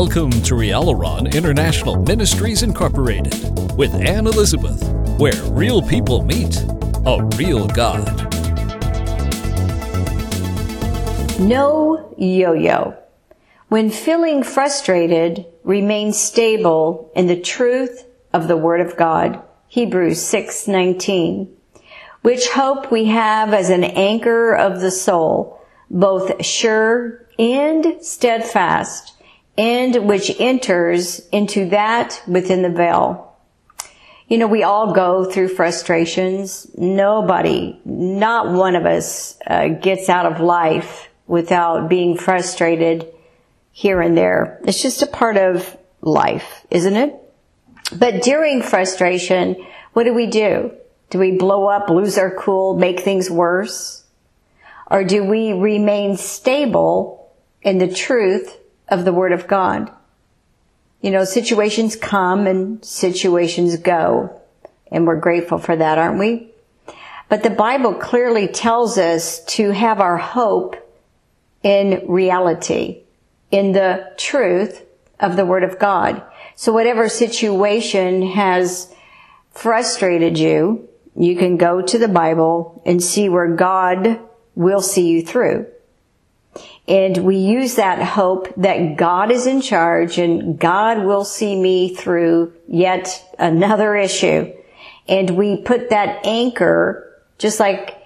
Welcome to Rialaron International Ministries Incorporated with Anne Elizabeth, where real people meet a real God. No yo-yo. When feeling frustrated, remain stable in the truth of the Word of God. Hebrews 6:19. Which hope we have as an anchor of the soul, both sure and steadfast, and which enters into that within the veil. You know, we all go through frustrations. Nobody, not one of us, uh, gets out of life without being frustrated here and there. It's just a part of life, isn't it? But during frustration, what do we do? Do we blow up, lose our cool, make things worse? Or do we remain stable in the truth of the Word of God? You know, situations come and situations go. And we're grateful for that, aren't we? But the Bible clearly tells us to have our hope in reality, in the truth of the Word of God. So whatever situation has frustrated you, you can go to the Bible and see where God will see you through. And we use that hope that God is in charge and God will see me through yet another issue. And we put that anchor, just like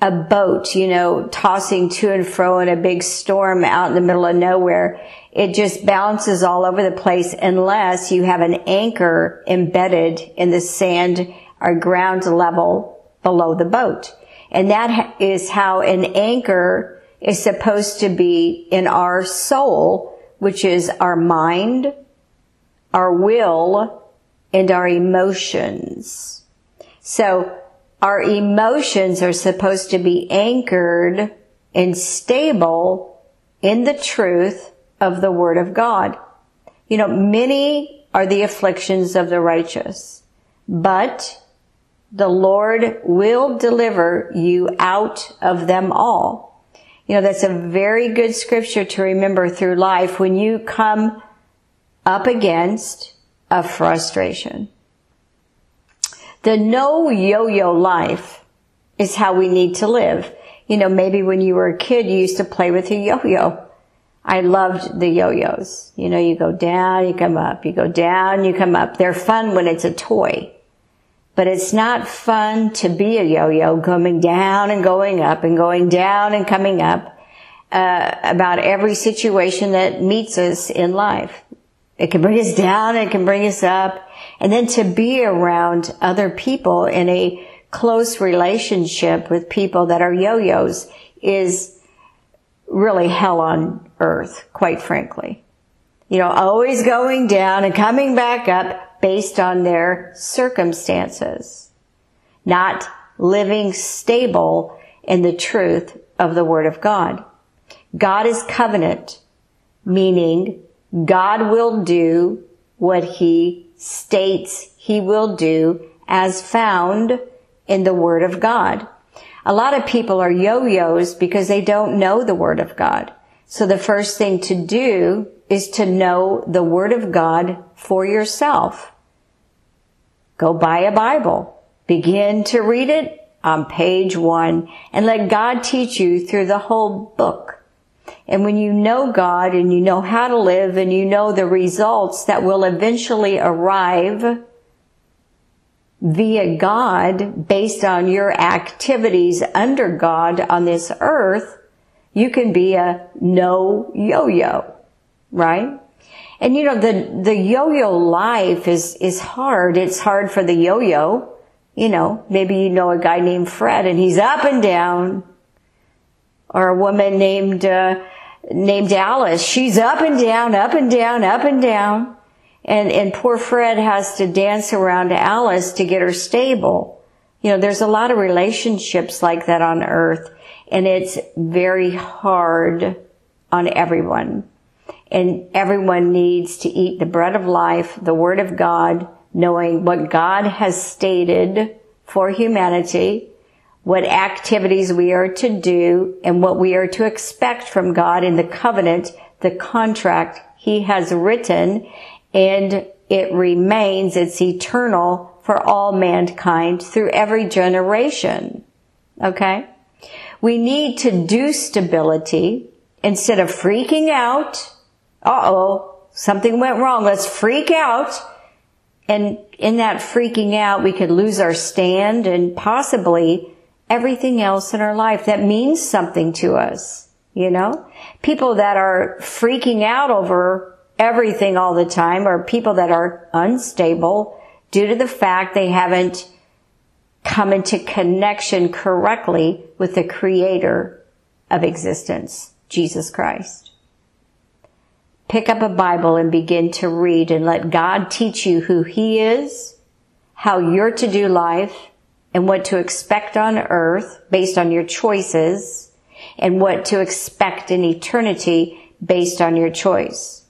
a boat, you know, tossing to and fro in a big storm out in the middle of nowhere. It just bounces all over the place unless you have an anchor embedded in the sand or ground level below the boat. And that is how an anchor is supposed to be in our soul, which is our mind, our will, and our emotions. So our emotions are supposed to be anchored and stable in the truth of the Word of God. You know, many are the afflictions of the righteous, but the Lord will deliver you out of them all. You know, that's a very good scripture to remember through life when you come up against a frustration. The no yo-yo life is how we need to live. You know, maybe when you were a kid, you used to play with a yo-yo. I loved the yo-yos. You know, you go down, you come up, you go down, you come up. They're fun when it's a toy. But it's not fun to be a yo-yo coming down and going up and going down and coming up uh, about every situation that meets us in life. It can bring us down, it can bring us up. And then to be around other people in a close relationship with people that are yo-yos is really hell on earth, quite frankly. You know, always going down and coming back up based on their circumstances, not living stable in the truth of the Word of God. God is covenant, meaning God will do what he states he will do as found in the Word of God. A lot of people are yo-yos because they don't know the Word of God. So the first thing to do is to know the Word of God for yourself. Go buy a Bible. Begin to read it on page one and let God teach you through the whole book. And when you know God and you know how to live and you know the results that will eventually arrive via God based on your activities under God on this earth, you can be a no yo-yo, right? And you know, the, the yo-yo life is, is hard. It's hard for the yo-yo. You know, maybe you know a guy named Fred and he's up and down. Or a woman named, uh, named Alice. She's up and down, up and down, up and down. And, and poor Fred has to dance around Alice to get her stable. You know, there's a lot of relationships like that on earth and it's very hard on everyone. And everyone needs to eat the bread of life, the word of God, knowing what God has stated for humanity what activities we are to do and what we are to expect from God in the covenant, the contract he has written and it remains, it's eternal for all mankind through every generation. Okay? We need to do stability instead of freaking out. Uh-oh, something went wrong. Let's freak out. And in that freaking out, we could lose our stand and possibly everything else in our life that means something to us. You know, people that are freaking out over everything all the time are people that are unstable due to the fact they haven't come into connection correctly with the creator of existence, Jesus Christ. Pick up a Bible and begin to read and let God teach you who He is, how you're to do life, and what to expect on earth based on your choices, and what to expect in eternity based on your choice.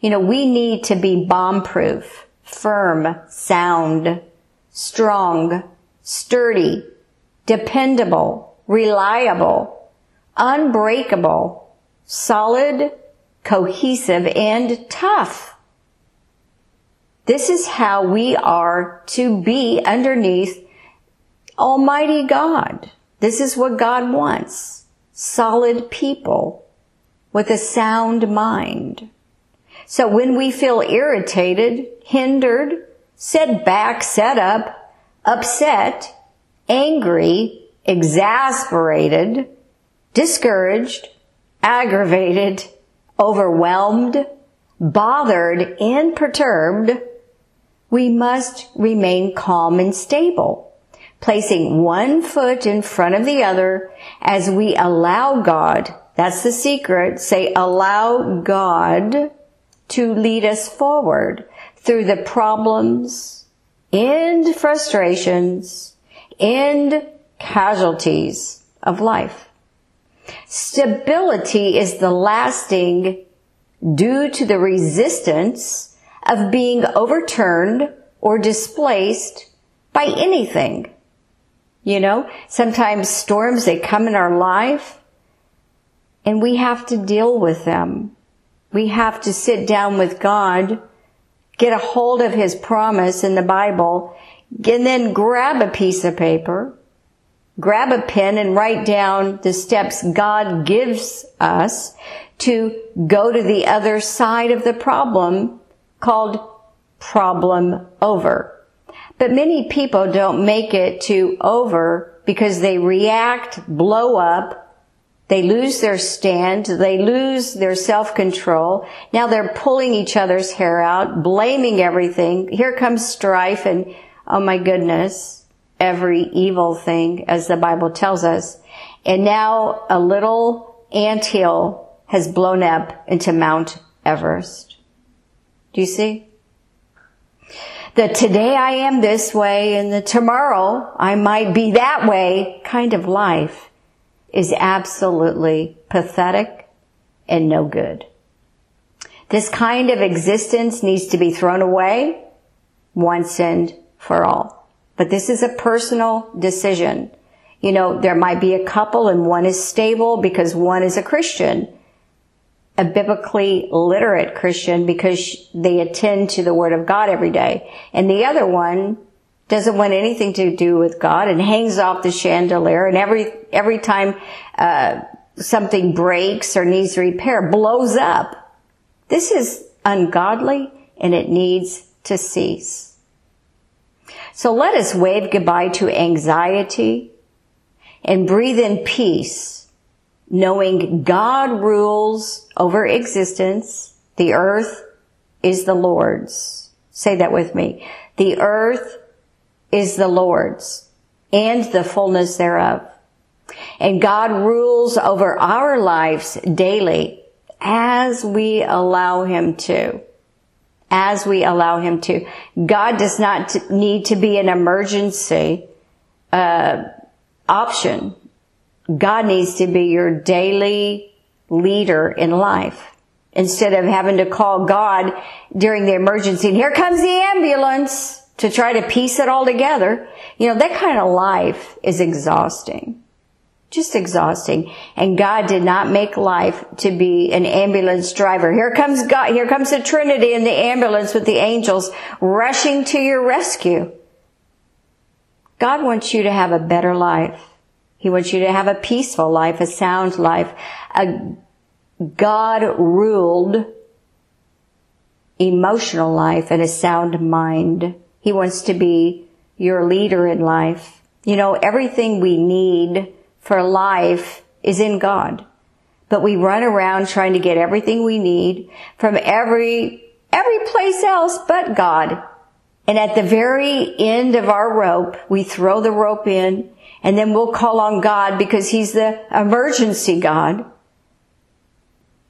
You know, we need to be bomb proof, firm, sound, strong, sturdy, dependable, reliable, unbreakable, solid, cohesive, and tough. This is how we are to be underneath Almighty God. This is what God wants. Solid people with a sound mind. So when we feel irritated, hindered, set back, set up, upset, angry, exasperated, discouraged, aggravated, overwhelmed, bothered, and perturbed, we must remain calm and stable, placing one foot in front of the other as we allow God, that's the secret, say allow God to lead us forward through the problems and frustrations and casualties of life. Stability is the lasting due to the resistance of being overturned or displaced by anything. You know, sometimes storms, they come in our life and we have to deal with them. We have to sit down with God get a hold of his promise in the Bible, and then grab a piece of paper, grab a pen and write down the steps God gives us to go to the other side of the problem called problem over. But many people don't make it to over because they react, blow up, they lose their stand. They lose their self-control. Now they're pulling each other's hair out, blaming everything. Here comes strife and, oh my goodness, every evil thing, as the Bible tells us. And now a little ant hill has blown up into Mount Everest. Do you see? The today I am this way and the tomorrow I might be that way kind of life is absolutely pathetic and no good. This kind of existence needs to be thrown away once and for all. But this is a personal decision. You know, there might be a couple and one is stable because one is a Christian, a biblically literate Christian because they attend to the Word of God every day. And the other one doesn't want anything to do with God and hangs off the chandelier and every, every time, uh, something breaks or needs repair, blows up. This is ungodly and it needs to cease. So let us wave goodbye to anxiety and breathe in peace, knowing God rules over existence. The earth is the Lord's. Say that with me. The earth is the Lord's and the fullness thereof. And God rules over our lives daily as we allow Him to. As we allow Him to. God does not need to be an emergency uh, option. God needs to be your daily leader in life. Instead of having to call God during the emergency, and here comes the ambulance to try to piece it all together. You know, that kind of life is exhausting. Just exhausting. And God did not make life to be an ambulance driver. Here comes God, here comes the Trinity in the ambulance with the angels rushing to your rescue. God wants you to have a better life. He wants you to have a peaceful life, a sound life, a God ruled emotional life and a sound mind. He wants to be your leader in life. You know, everything we need for life is in God. But we run around trying to get everything we need from every, every place else but God. And at the very end of our rope, we throw the rope in and then we'll call on God because He's the emergency God.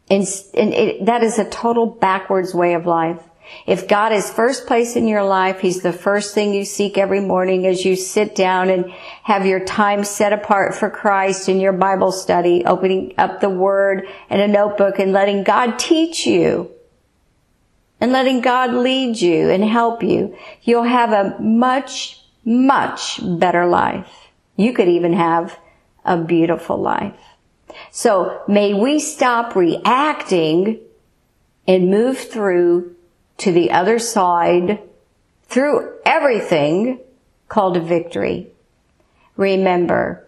And, and it, that is a total backwards way of life. If God is first place in your life, He's the first thing you seek every morning as you sit down and have your time set apart for Christ in your Bible study, opening up the Word and a notebook and letting God teach you and letting God lead you and help you. You'll have a much, much better life. You could even have a beautiful life. So may we stop reacting and move through to the other side through everything called a victory. Remember,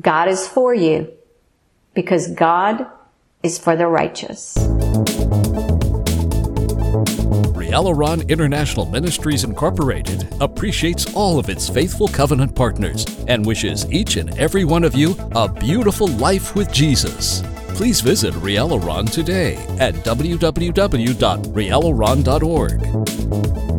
God is for you because God is for the righteous. Rialaron International Ministries Incorporated appreciates all of its faithful covenant partners and wishes each and every one of you a beautiful life with Jesus. Please visit Rialaron today at www.rialaron.org.